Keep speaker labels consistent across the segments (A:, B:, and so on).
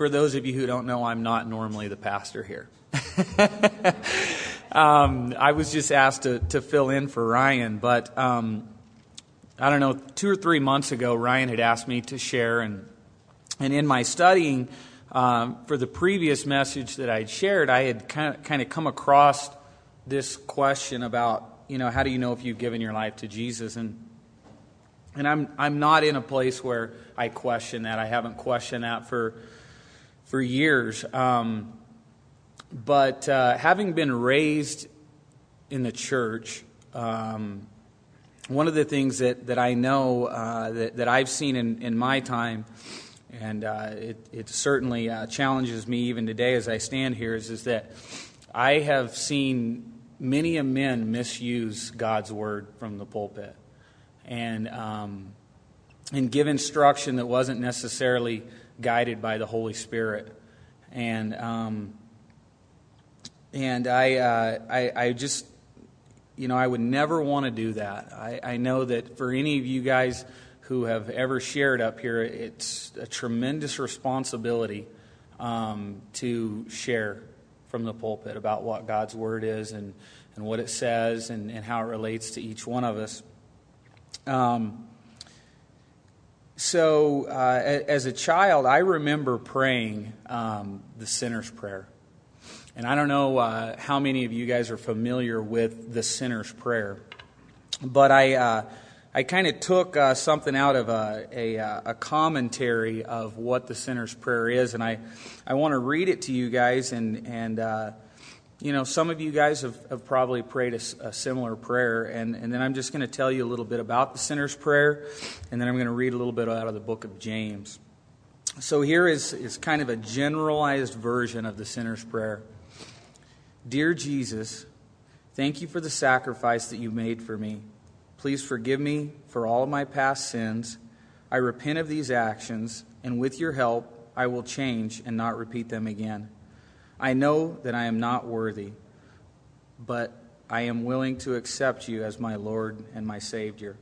A: for those of you who don't know, I'm not normally the pastor here. um, I was just asked to, to fill in for Ryan, but um, I don't know, two or three months ago, Ryan had asked me to share, and, and in my studying um, for the previous message that I'd shared, I had kind of, kind of come across this question about, you know, how do you know if you've given your life to Jesus? And and I'm I'm not in a place where I question that. I haven't questioned that for for years. Um, but uh, having been raised in the church, um, one of the things that, that I know uh, that, that I've seen in, in my time, and uh, it, it certainly uh, challenges me even today as I stand here, is, is that I have seen many a men misuse God's word from the pulpit and, um, and give instruction that wasn't necessarily guided by the Holy Spirit. And, um, and I, uh, I, I just, you know, I would never want to do that. I, I know that for any of you guys who have ever shared up here, it's a tremendous responsibility um, to share from the pulpit about what God's Word is and, and what it says and, and how it relates to each one of us. Um, so, uh, as a child, I remember praying um, the sinner's prayer. And I don't know uh, how many of you guys are familiar with the sinner's prayer, but I, uh, I kind of took uh, something out of a, a, uh, a, commentary of what the sinner's prayer is, and I, I want to read it to you guys. And, and uh, you know, some of you guys have, have probably prayed a, a similar prayer, and, and then I'm just going to tell you a little bit about the sinner's prayer, and then I'm going to read a little bit out of the book of James. So here is, is kind of a generalized version of the sinner's prayer. Dear Jesus, thank you for the sacrifice that you made for me. Please forgive me for all of my past sins. I repent of these actions, and with your help, I will change and not repeat them again. I know that I am not worthy, but I am willing to accept you as my Lord and my Savior.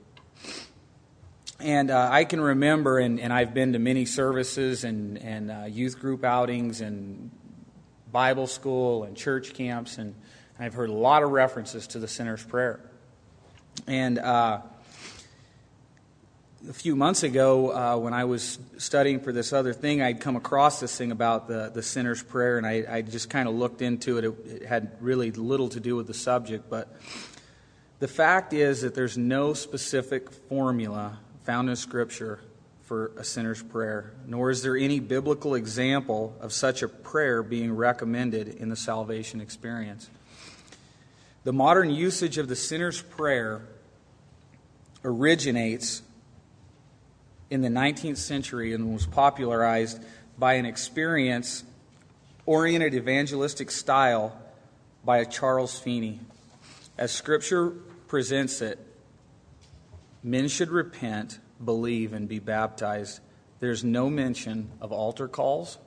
A: And uh, I can remember, and, and, I've been to many services and, and uh, youth group outings and Bible school and church camps, and I've heard a lot of references to the sinner's prayer. And uh, a few months ago, uh, when I was studying for this other thing, I'd come across this thing about the, the sinner's prayer, and I, I just kind of looked into it. it. It had really little to do with the subject, but the fact is that there's no specific formula found in Scripture for a sinner's prayer, nor is there any biblical example of such a prayer being recommended in the salvation experience. The modern usage of the sinner's prayer originates in the 19th century and was popularized by an experience oriented evangelistic style by Charles Finney. As Scripture presents it, men should repent believe, and be baptized, there's no mention of altar calls,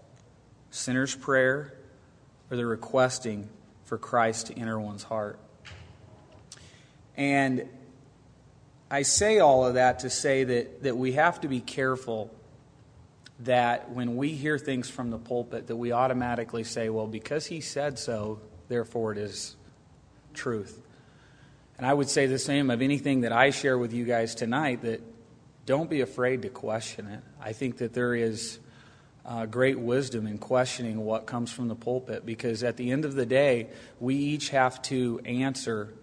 A: sinner's prayer, or the requesting for Christ to enter one's heart. And I say all of that to say that, that we have to be careful that when we hear things from the pulpit that we automatically say, well, because he said so, therefore it is truth. And I would say the same of anything that I share with you guys tonight that don't be afraid to question it. I think that there is uh, great wisdom in questioning what comes from the pulpit because at the end of the day, we each have to answer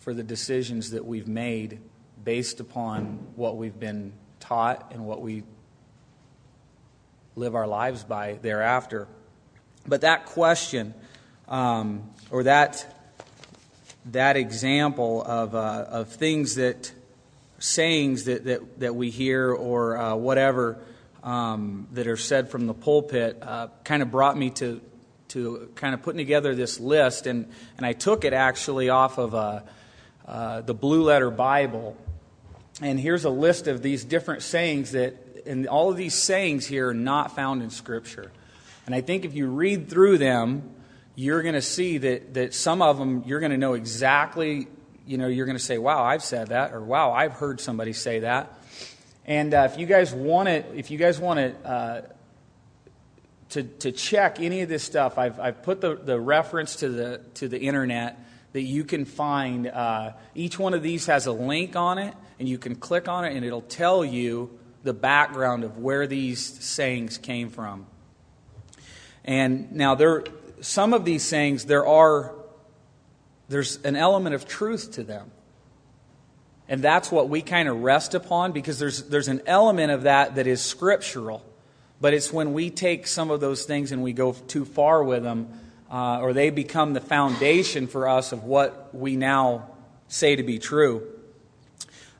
A: for the decisions that we've made based upon what we've been taught and what we live our lives by thereafter. But that question, um, or that that example of uh, of things that sayings that, that, that we hear or uh, whatever um, that are said from the pulpit uh, kind of brought me to, to kind of putting together this list. And, and I took it actually off of uh, uh, the Blue Letter Bible. And here's a list of these different sayings that, and all of these sayings here are not found in Scripture. And I think if you read through them, you're going to see that, that some of them you're going to know exactly you know, you're going to say, wow, I've said that, or wow, I've heard somebody say that. And uh, if you guys want it, if you guys want it uh, to, to check any of this stuff, I've, I've put the, the reference to the, to the internet that you can find. Uh, each one of these has a link on it, and you can click on it, and it'll tell you the background of where these sayings came from. And now there some of these sayings there are there's an element of truth to them. And that's what we kind of rest upon because there's there's an element of that that is scriptural. But it's when we take some of those things and we go too far with them, uh, or they become the foundation for us of what we now say to be true.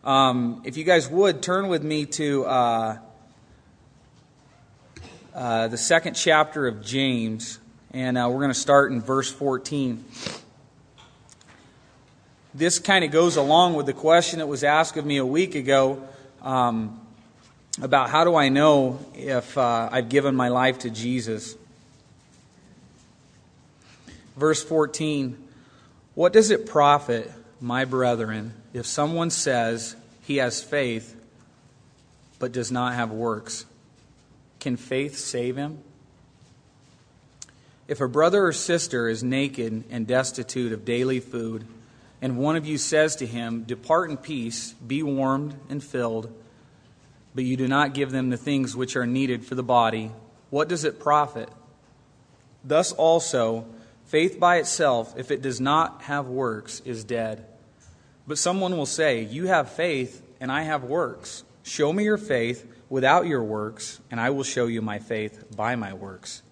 A: Um, if you guys would, turn with me to uh, uh, the second chapter of James, and uh, we're going to start in verse 14. This kind of goes along with the question that was asked of me a week ago um, about how do I know if uh, I've given my life to Jesus. Verse 14 What does it profit, my brethren? if someone says he has faith but does not have works, can faith save him? If a brother or sister is naked and destitute of daily food, and one of you says to him, Depart in peace, be warmed and filled, but you do not give them the things which are needed for the body, what does it profit? Thus also, faith by itself, if it does not have works, is dead. But someone will say, You have faith, and I have works. Show me your faith without your works, and I will show you my faith by my works.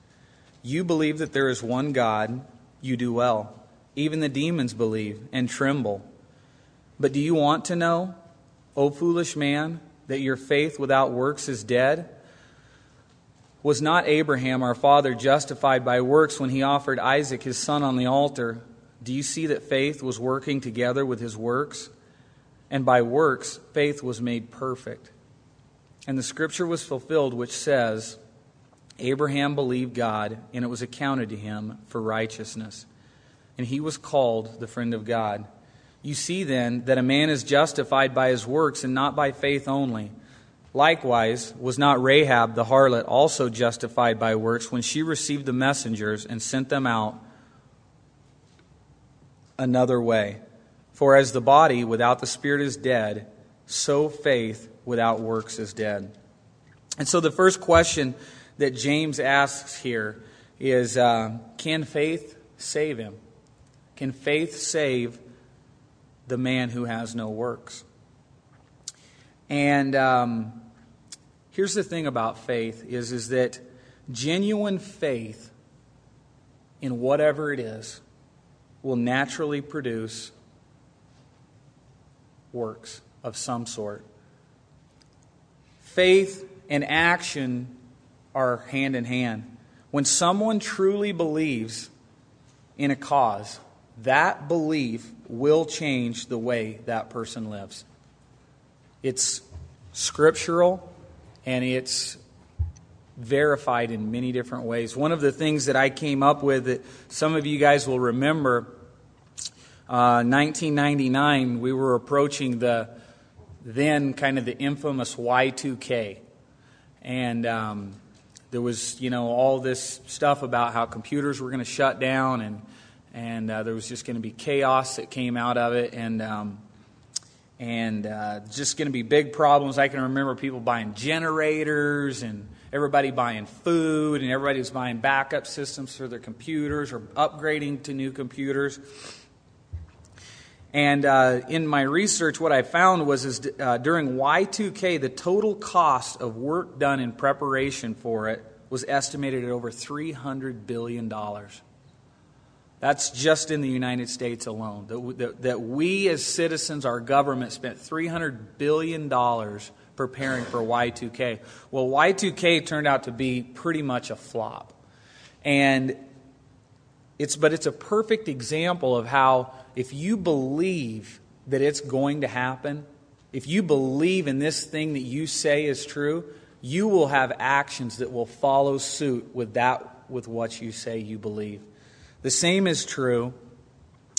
A: You believe that there is one God, you do well. Even the demons believe and tremble. But do you want to know, O foolish man, that your faith without works is dead? Was not Abraham, our father, justified by works when he offered Isaac, his son, on the altar? Do you see that faith was working together with his works? And by works, faith was made perfect. And the scripture was fulfilled, which says, Abraham believed God, and it was accounted to him for righteousness. And he was called the friend of God. You see then that a man is justified by his works and not by faith only. Likewise, was not Rahab the harlot also justified by works when she received the messengers and sent them out another way. For as the body without the spirit is dead, so faith without works is dead. And so the first question that James asks here is uh, Can faith save him? Can faith save the man who has no works? And um, here's the thing about faith is, is that genuine faith in whatever it is will naturally produce works of some sort. Faith and action are hand in hand. When someone truly believes in a cause, that belief will change the way that person lives. It's scriptural and it's verified in many different ways. One of the things that I came up with that some of you guys will remember uh, 1999, we were approaching the then kind of the infamous Y2K. And um, there was, you know, all this stuff about how computers were going to shut down and, and uh, there was just going to be chaos that came out of it. And, um, and uh, just going to be big problems. I can remember people buying generators and everybody buying food and everybody was buying backup systems for their computers or upgrading to new computers. And uh, in my research, what I found was is, uh, during Y2K, the total cost of work done in preparation for it was estimated at over $300 billion. That's just in the United States alone. That, that, that we as citizens, our government, spent $300 billion preparing for Y2K. Well, Y2K turned out to be pretty much a flop. And it's, but it's a perfect example of how if you believe that it's going to happen, if you believe in this thing that you say is true, you will have actions that will follow suit with that with what you say you believe. The same is true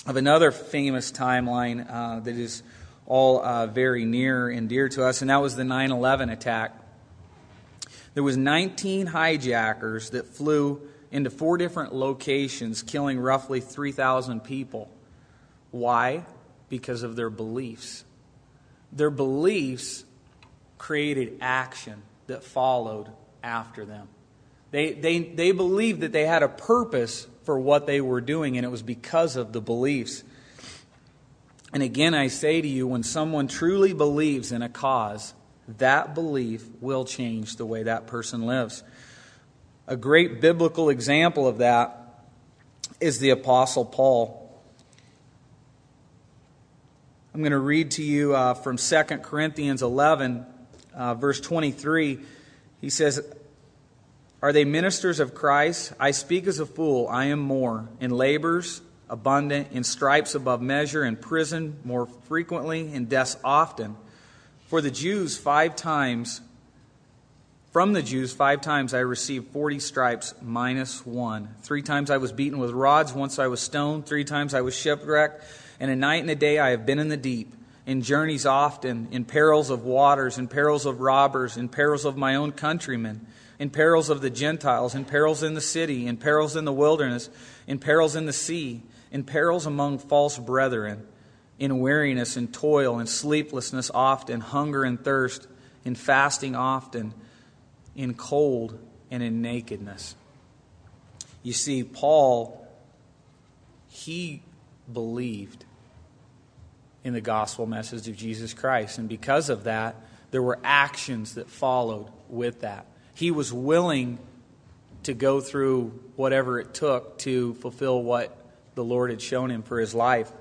A: of another famous timeline uh, that is all uh, very near and dear to us, and that was the 9 11 attack. There was 19 hijackers that flew into four different locations, killing roughly 3,000 people. Why? Because of their beliefs. Their beliefs created action that followed after them. They, they, they believed that they had a purpose for what they were doing, and it was because of the beliefs. And again, I say to you, when someone truly believes in a cause, that belief will change the way that person lives. A great biblical example of that is the Apostle Paul. I'm going to read to you uh, from 2 Corinthians 11, uh, verse 23. He says, Are they ministers of Christ? I speak as a fool. I am more. In labors, abundant. In stripes, above measure. In prison, more frequently. In deaths, often. For the Jews, five times from the Jews, five times I received 40 stripes minus one. Three times I was beaten with rods. Once I was stoned. Three times I was shipwrecked. And a night and a day I have been in the deep, in journeys often, in perils of waters, in perils of robbers, in perils of my own countrymen, in perils of the Gentiles, in perils in the city, in perils in the wilderness, in perils in the sea, in perils among false brethren, in weariness and toil, in sleeplessness often, hunger and thirst, in fasting often in cold and in nakedness. You see, Paul, he believed in the gospel message of Jesus Christ. And because of that, there were actions that followed with that. He was willing to go through whatever it took to fulfill what the Lord had shown him for his life.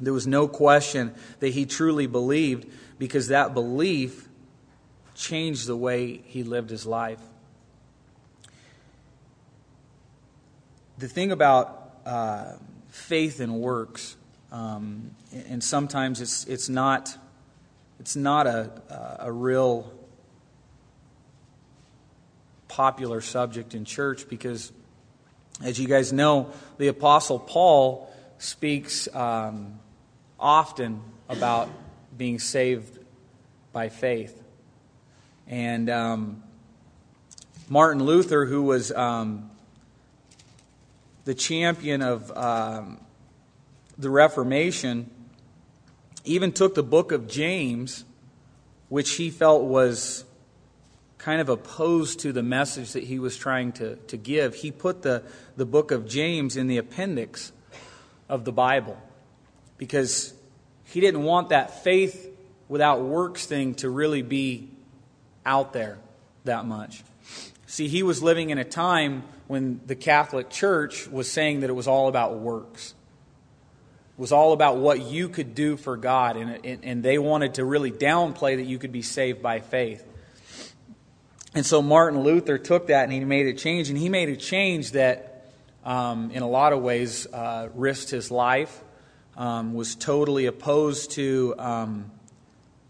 A: There was no question that he truly believed because that belief changed the way he lived his life. The thing about uh, faith and works, um, and sometimes it's, it's not, it's not a, a real popular subject in church because, as you guys know, the Apostle Paul speaks um, often about being saved by faith. And um, Martin Luther, who was um, the champion of um, the Reformation, even took the book of James, which he felt was kind of opposed to the message that he was trying to, to give. He put the, the book of James in the appendix of the Bible because he didn't want that faith without works thing to really be out there that much. See, he was living in a time when the Catholic Church was saying that it was all about works. It was all about what you could do for God, and, and they wanted to really downplay that you could be saved by faith. And so Martin Luther took that and he made a change, and he made a change that, um, in a lot of ways, uh, risked his life, um, was totally opposed to um,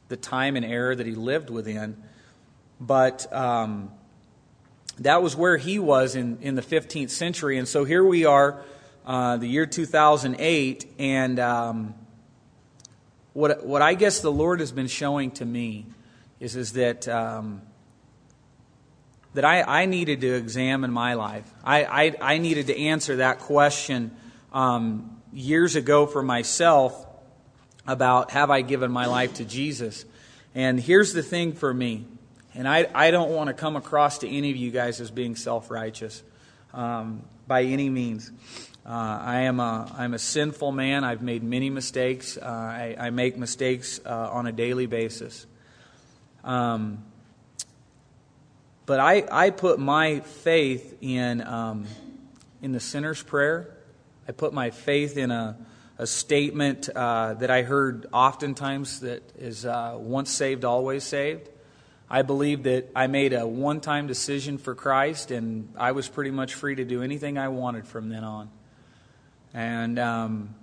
A: the time and era that he lived within. But um, that was where he was in, in the 15th century. And so here we are, uh, the year 2008, and um, what, what I guess the Lord has been showing to me is, is that, um, that I, I needed to examine my life. I, I, I needed to answer that question um, years ago for myself about have I given my life to Jesus? And here's the thing for me and I, I don't want to come across to any of you guys as being self righteous um, by any means. Uh, I am a, I'm a sinful man. I've made many mistakes. Uh, I, I, make mistakes uh, on a daily basis. Um, but I, I put my faith in, um, in the sinner's prayer. I put my faith in a, a statement uh, that I heard oftentimes that is uh, once saved, always saved. I believe that I made a one time decision for Christ, and I was pretty much free to do anything I wanted from then on. And, um,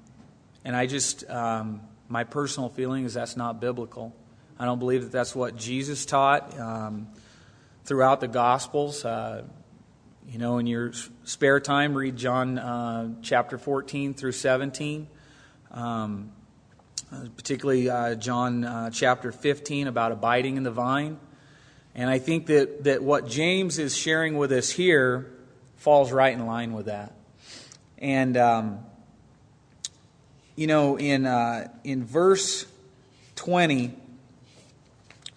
A: and I just, um, my personal feeling is that's not biblical. I don't believe that that's what Jesus taught um, throughout the Gospels. Uh, you know, in your spare time, read John uh, chapter 14 through 17. Um, particularly uh, John uh, chapter 15 about abiding in the vine. And I think that, that what James is sharing with us here falls right in line with that. And, um, you know, in, uh, in verse 20,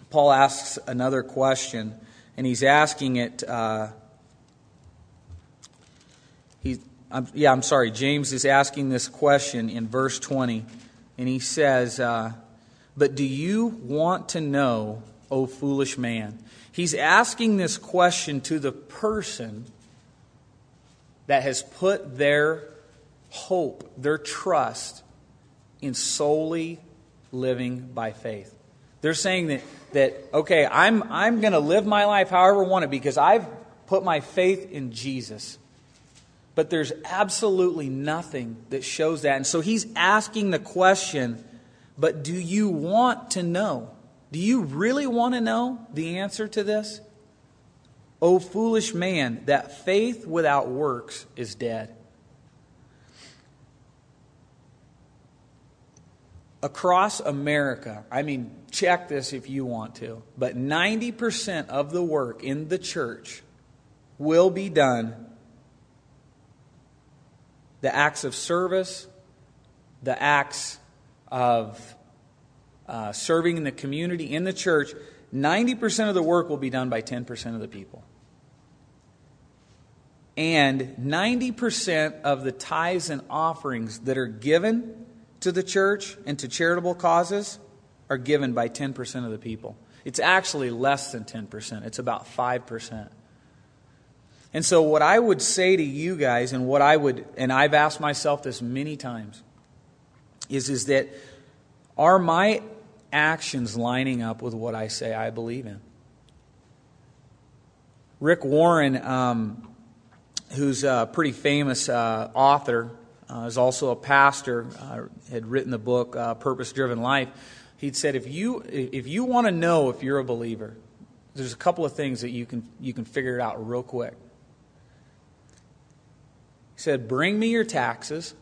A: Paul asks another question, and he's asking it. Uh, he, I'm, yeah, I'm sorry. James is asking this question in verse 20, and he says, uh, But do you want to know, O foolish man? He's asking this question to the person that has put their hope, their trust in solely living by faith. They're saying that, that okay, I'm, I'm going to live my life however I want it because I've put my faith in Jesus. But there's absolutely nothing that shows that. And so he's asking the question, but do you want to know? Do you really want to know the answer to this? O foolish man, that faith without works is dead. Across America, I mean, check this if you want to, but 90% of the work in the church will be done the acts of service, the acts of uh, serving in the community, in the church, 90% of the work will be done by 10% of the people. And 90% of the tithes and offerings that are given to the church and to charitable causes are given by 10% of the people. It's actually less than 10%, it's about 5%. And so, what I would say to you guys, and what I would, and I've asked myself this many times, is, is that are my actions lining up with what I say I believe in? Rick Warren, um, who's a pretty famous uh, author, uh, is also a pastor, uh, had written the book uh, Purpose Driven Life. He'd said, if you, if you want to know if you're a believer, there's a couple of things that you can, you can figure it out real quick. He said, Bring me your taxes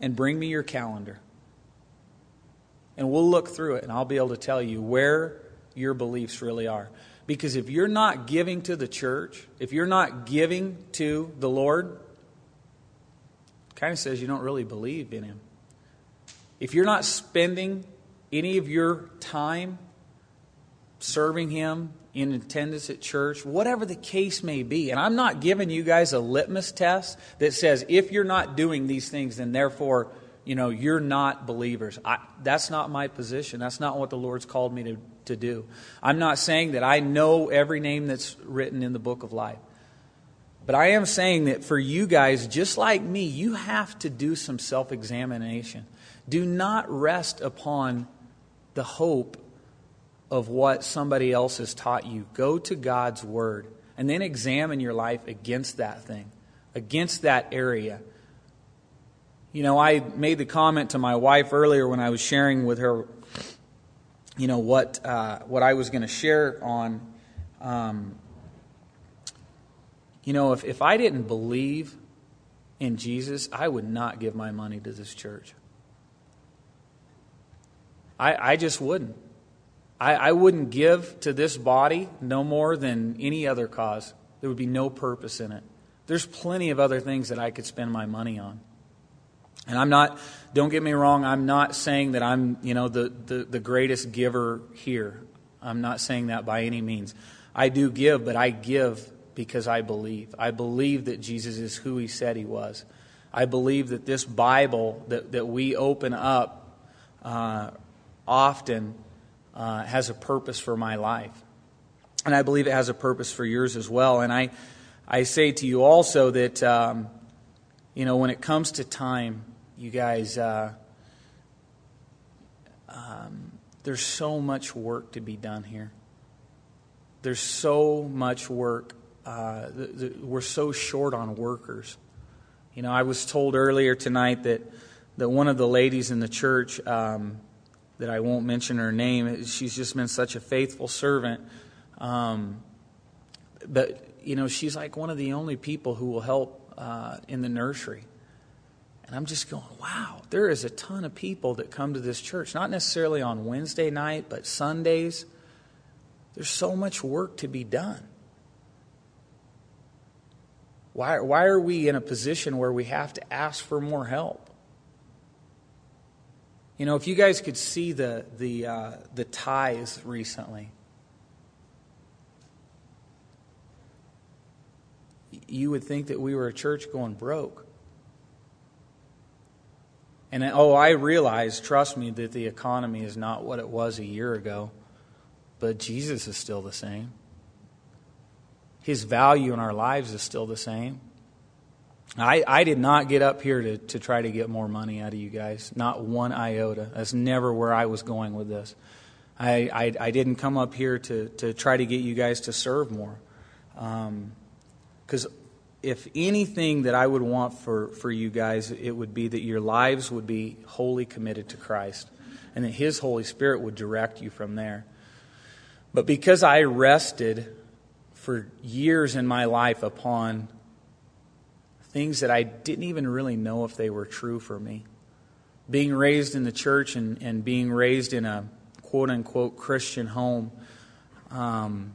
A: and bring me your calendar. And we'll look through it, and I'll be able to tell you where your beliefs really are. Because if you're not giving to the church, if you're not giving to the Lord, kind of says you don't really believe in Him. If you're not spending any of your time serving Him, in attendance at church, whatever the case may be. And I'm not giving you guys a litmus test that says if you're not doing these things, then therefore, you know, you're not believers. I, that's not my position. That's not what the Lord's called me to, to do. I'm not saying that I know every name that's written in the book of life. But I am saying that for you guys, just like me, you have to do some self examination. Do not rest upon the hope of what somebody else has taught you. Go to God's Word and then examine your life against that thing, against that area. You know, I made the comment to my wife earlier when I was sharing with her, you know, what, uh, what I was going to share on. Um, you know, if, if I didn't believe in Jesus, I would not give my money to this church. I, I just wouldn't. I, I wouldn't give to this body no more than any other cause. There would be no purpose in it. There's plenty of other things that I could spend my money on. And I'm not, don't get me wrong, I'm not saying that I'm, you know, the, the, the greatest giver here. I'm not saying that by any means. I do give, but I give because I believe. I believe that Jesus is who he said he was. I believe that this Bible that, that we open up uh, often uh, has a purpose for my life. And I believe it has a purpose for yours as well. And I, I say to you also that, um, you know, when it comes to time, you guys, uh, um, there's so much work to be done here. There's so much work. Uh, the, the, we're so short on workers. You know, I was told earlier tonight that, that one of the ladies in the church, um, that I won't mention her name. She's just been such a faithful servant. Um, but, you know, she's like one of the only people who will help uh, in the nursery. And I'm just going, wow, there is a ton of people that come to this church, not necessarily on Wednesday night, but Sundays. There's so much work to be done. Why, why are we in a position where we have to ask for more help? You know, if you guys could see the, the, uh, the ties recently, you would think that we were a church going broke. And oh, I realize, trust me, that the economy is not what it was a year ago, but Jesus is still the same. His value in our lives is still the same. I, I did not get up here to, to try to get more money out of you guys. Not one iota. That's never where I was going with this. I, I, I didn't come up here to, to try to get you guys to serve more. Because um, if anything that I would want for, for you guys, it would be that your lives would be wholly committed to Christ and that His Holy Spirit would direct you from there. But because I rested for years in my life upon things that I didn't even really know if they were true for me. Being raised in the church and, and being raised in a quote unquote Christian home, um,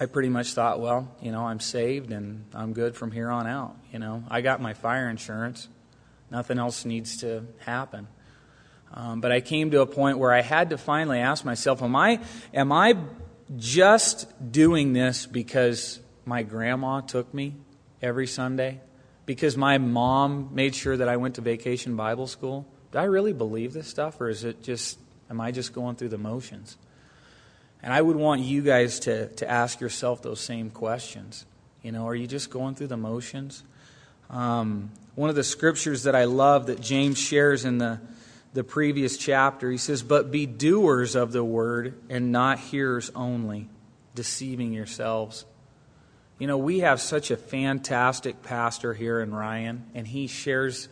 A: I pretty much thought, well, you know, I'm saved and I'm good from here on out. You know, I got my fire insurance. Nothing else needs to happen. Um, but I came to a point where I had to finally ask myself, am I, am I just doing this because my grandma took me every Sunday? because my mom made sure that I went to vacation Bible school? Do I really believe this stuff, or is it just, am I just going through the motions? And I would want you guys to, to ask yourself those same questions. You know, are you just going through the motions? Um, one of the scriptures that I love that James shares in the, the previous chapter, he says, But be doers of the word and not hearers only, deceiving yourselves. You know, we have such a fantastic pastor here in Ryan, and he shares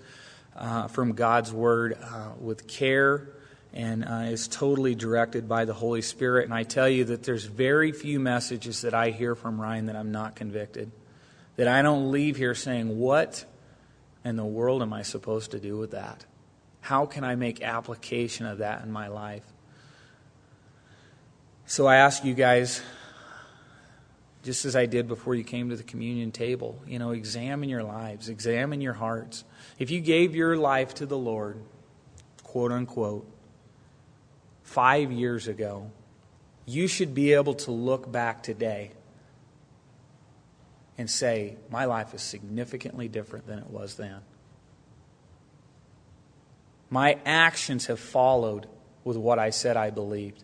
A: uh, from God's Word uh, with care and uh, is totally directed by the Holy Spirit. And I tell you that there's very few messages that I hear from Ryan that I'm not convicted. That I don't leave here saying, What in the world am I supposed to do with that? How can I make application of that in my life? So I ask you guys just as I did before you came to the communion table. You know, examine your lives, examine your hearts. If you gave your life to the Lord, quote unquote, five years ago, you should be able to look back today and say, My life is significantly different than it was then. My actions have followed with what I said I believed.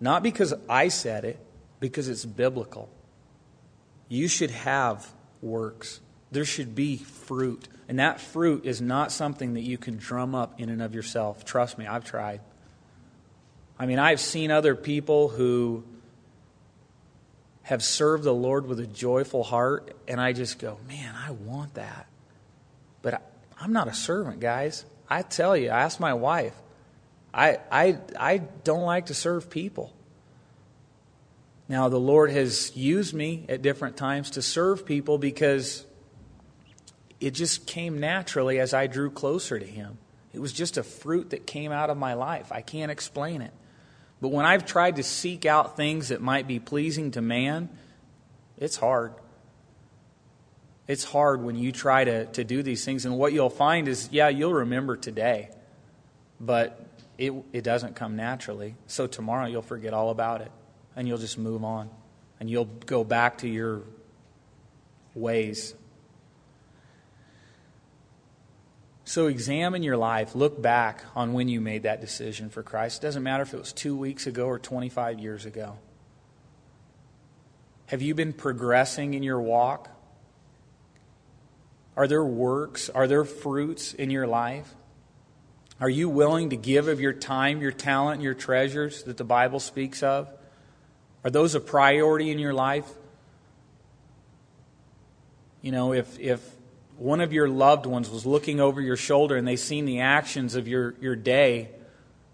A: Not because I said it, because it's biblical. You should have works. There should be fruit. And that fruit is not something that you can drum up in and of yourself. Trust me, I've tried. I mean, I've seen other people who have served the Lord with a joyful heart, and I just go, man, I want that. But I'm not a servant, guys. I tell you, I ask my wife. I, I, I don't like to serve people. Now, the Lord has used me at different times to serve people because it just came naturally as I drew closer to Him. It was just a fruit that came out of my life. I can't explain it. But when I've tried to seek out things that might be pleasing to man, it's hard. It's hard when you try to, to do these things. And what you'll find is, yeah, you'll remember today, but it, it doesn't come naturally. So tomorrow you'll forget all about it and you'll just move on and you'll go back to your ways. So examine your life. Look back on when you made that decision for Christ. It doesn't matter if it was two weeks ago or 25 years ago. Have you been progressing in your walk? Are there works? Are there fruits in your life? Are you willing to give of your time, your talent, your treasures that the Bible speaks of? Are those a priority in your life? You know, if, if one of your loved ones was looking over your shoulder and they seen the actions of your, your day,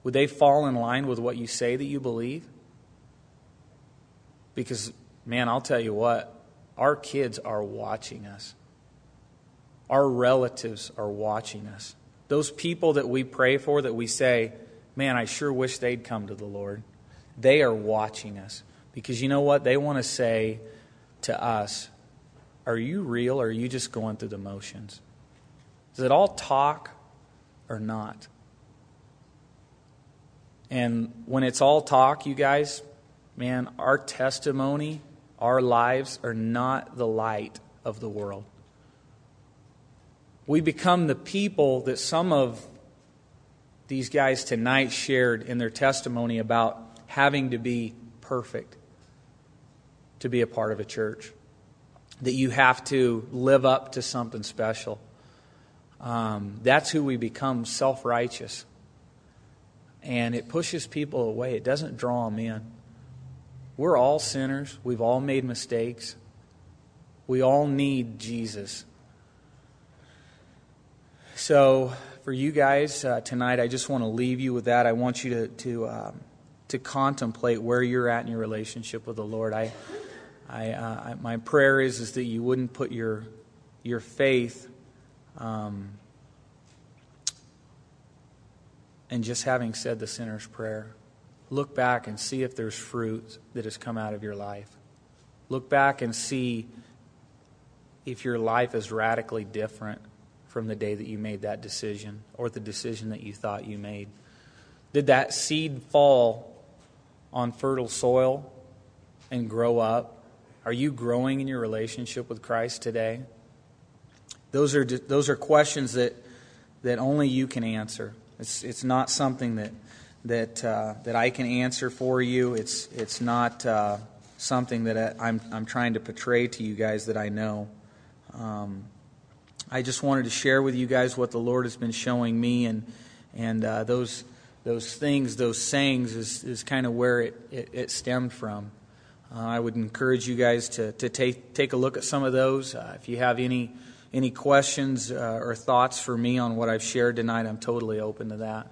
A: would they fall in line with what you say that you believe? Because, man, I'll tell you what, our kids are watching us. Our relatives are watching us. Those people that we pray for, that we say, man, I sure wish they'd come to the Lord. They are watching us. Because you know what? They want to say to us, Are you real or are you just going through the motions? Is it all talk or not? And when it's all talk, you guys, man, our testimony, our lives are not the light of the world. We become the people that some of these guys tonight shared in their testimony about having to be perfect to be a part of a church, that you have to live up to something special. Um, that's who we become self righteous. And it pushes people away, it doesn't draw them in. We're all sinners, we've all made mistakes, we all need Jesus. So, for you guys uh, tonight, I just want to leave you with that. I want you to, to, um, to contemplate where you're at in your relationship with the Lord. I, I, uh, my prayer is, is that you wouldn't put your, your faith um, in just having said the sinner's prayer. Look back and see if there's fruit that has come out of your life. Look back and see if your life is radically different from the day that you made that decision or the decision that you thought you made. Did that seed fall on fertile soil and grow up? Are you growing in your relationship with Christ today? Those are, those are questions that, that only you can answer. It's, it's not something that, that, uh, that I can answer for you. It's, it's not uh, something that I'm, I'm trying to portray to you guys that I know. Um, I just wanted to share with you guys what the Lord has been showing me, and, and uh, those, those things, those sayings, is, is kind of where it, it, it stemmed from. Uh, I would encourage you guys to, to take, take a look at some of those. Uh, if you have any, any questions uh, or thoughts for me on what I've shared tonight, I'm totally open to that.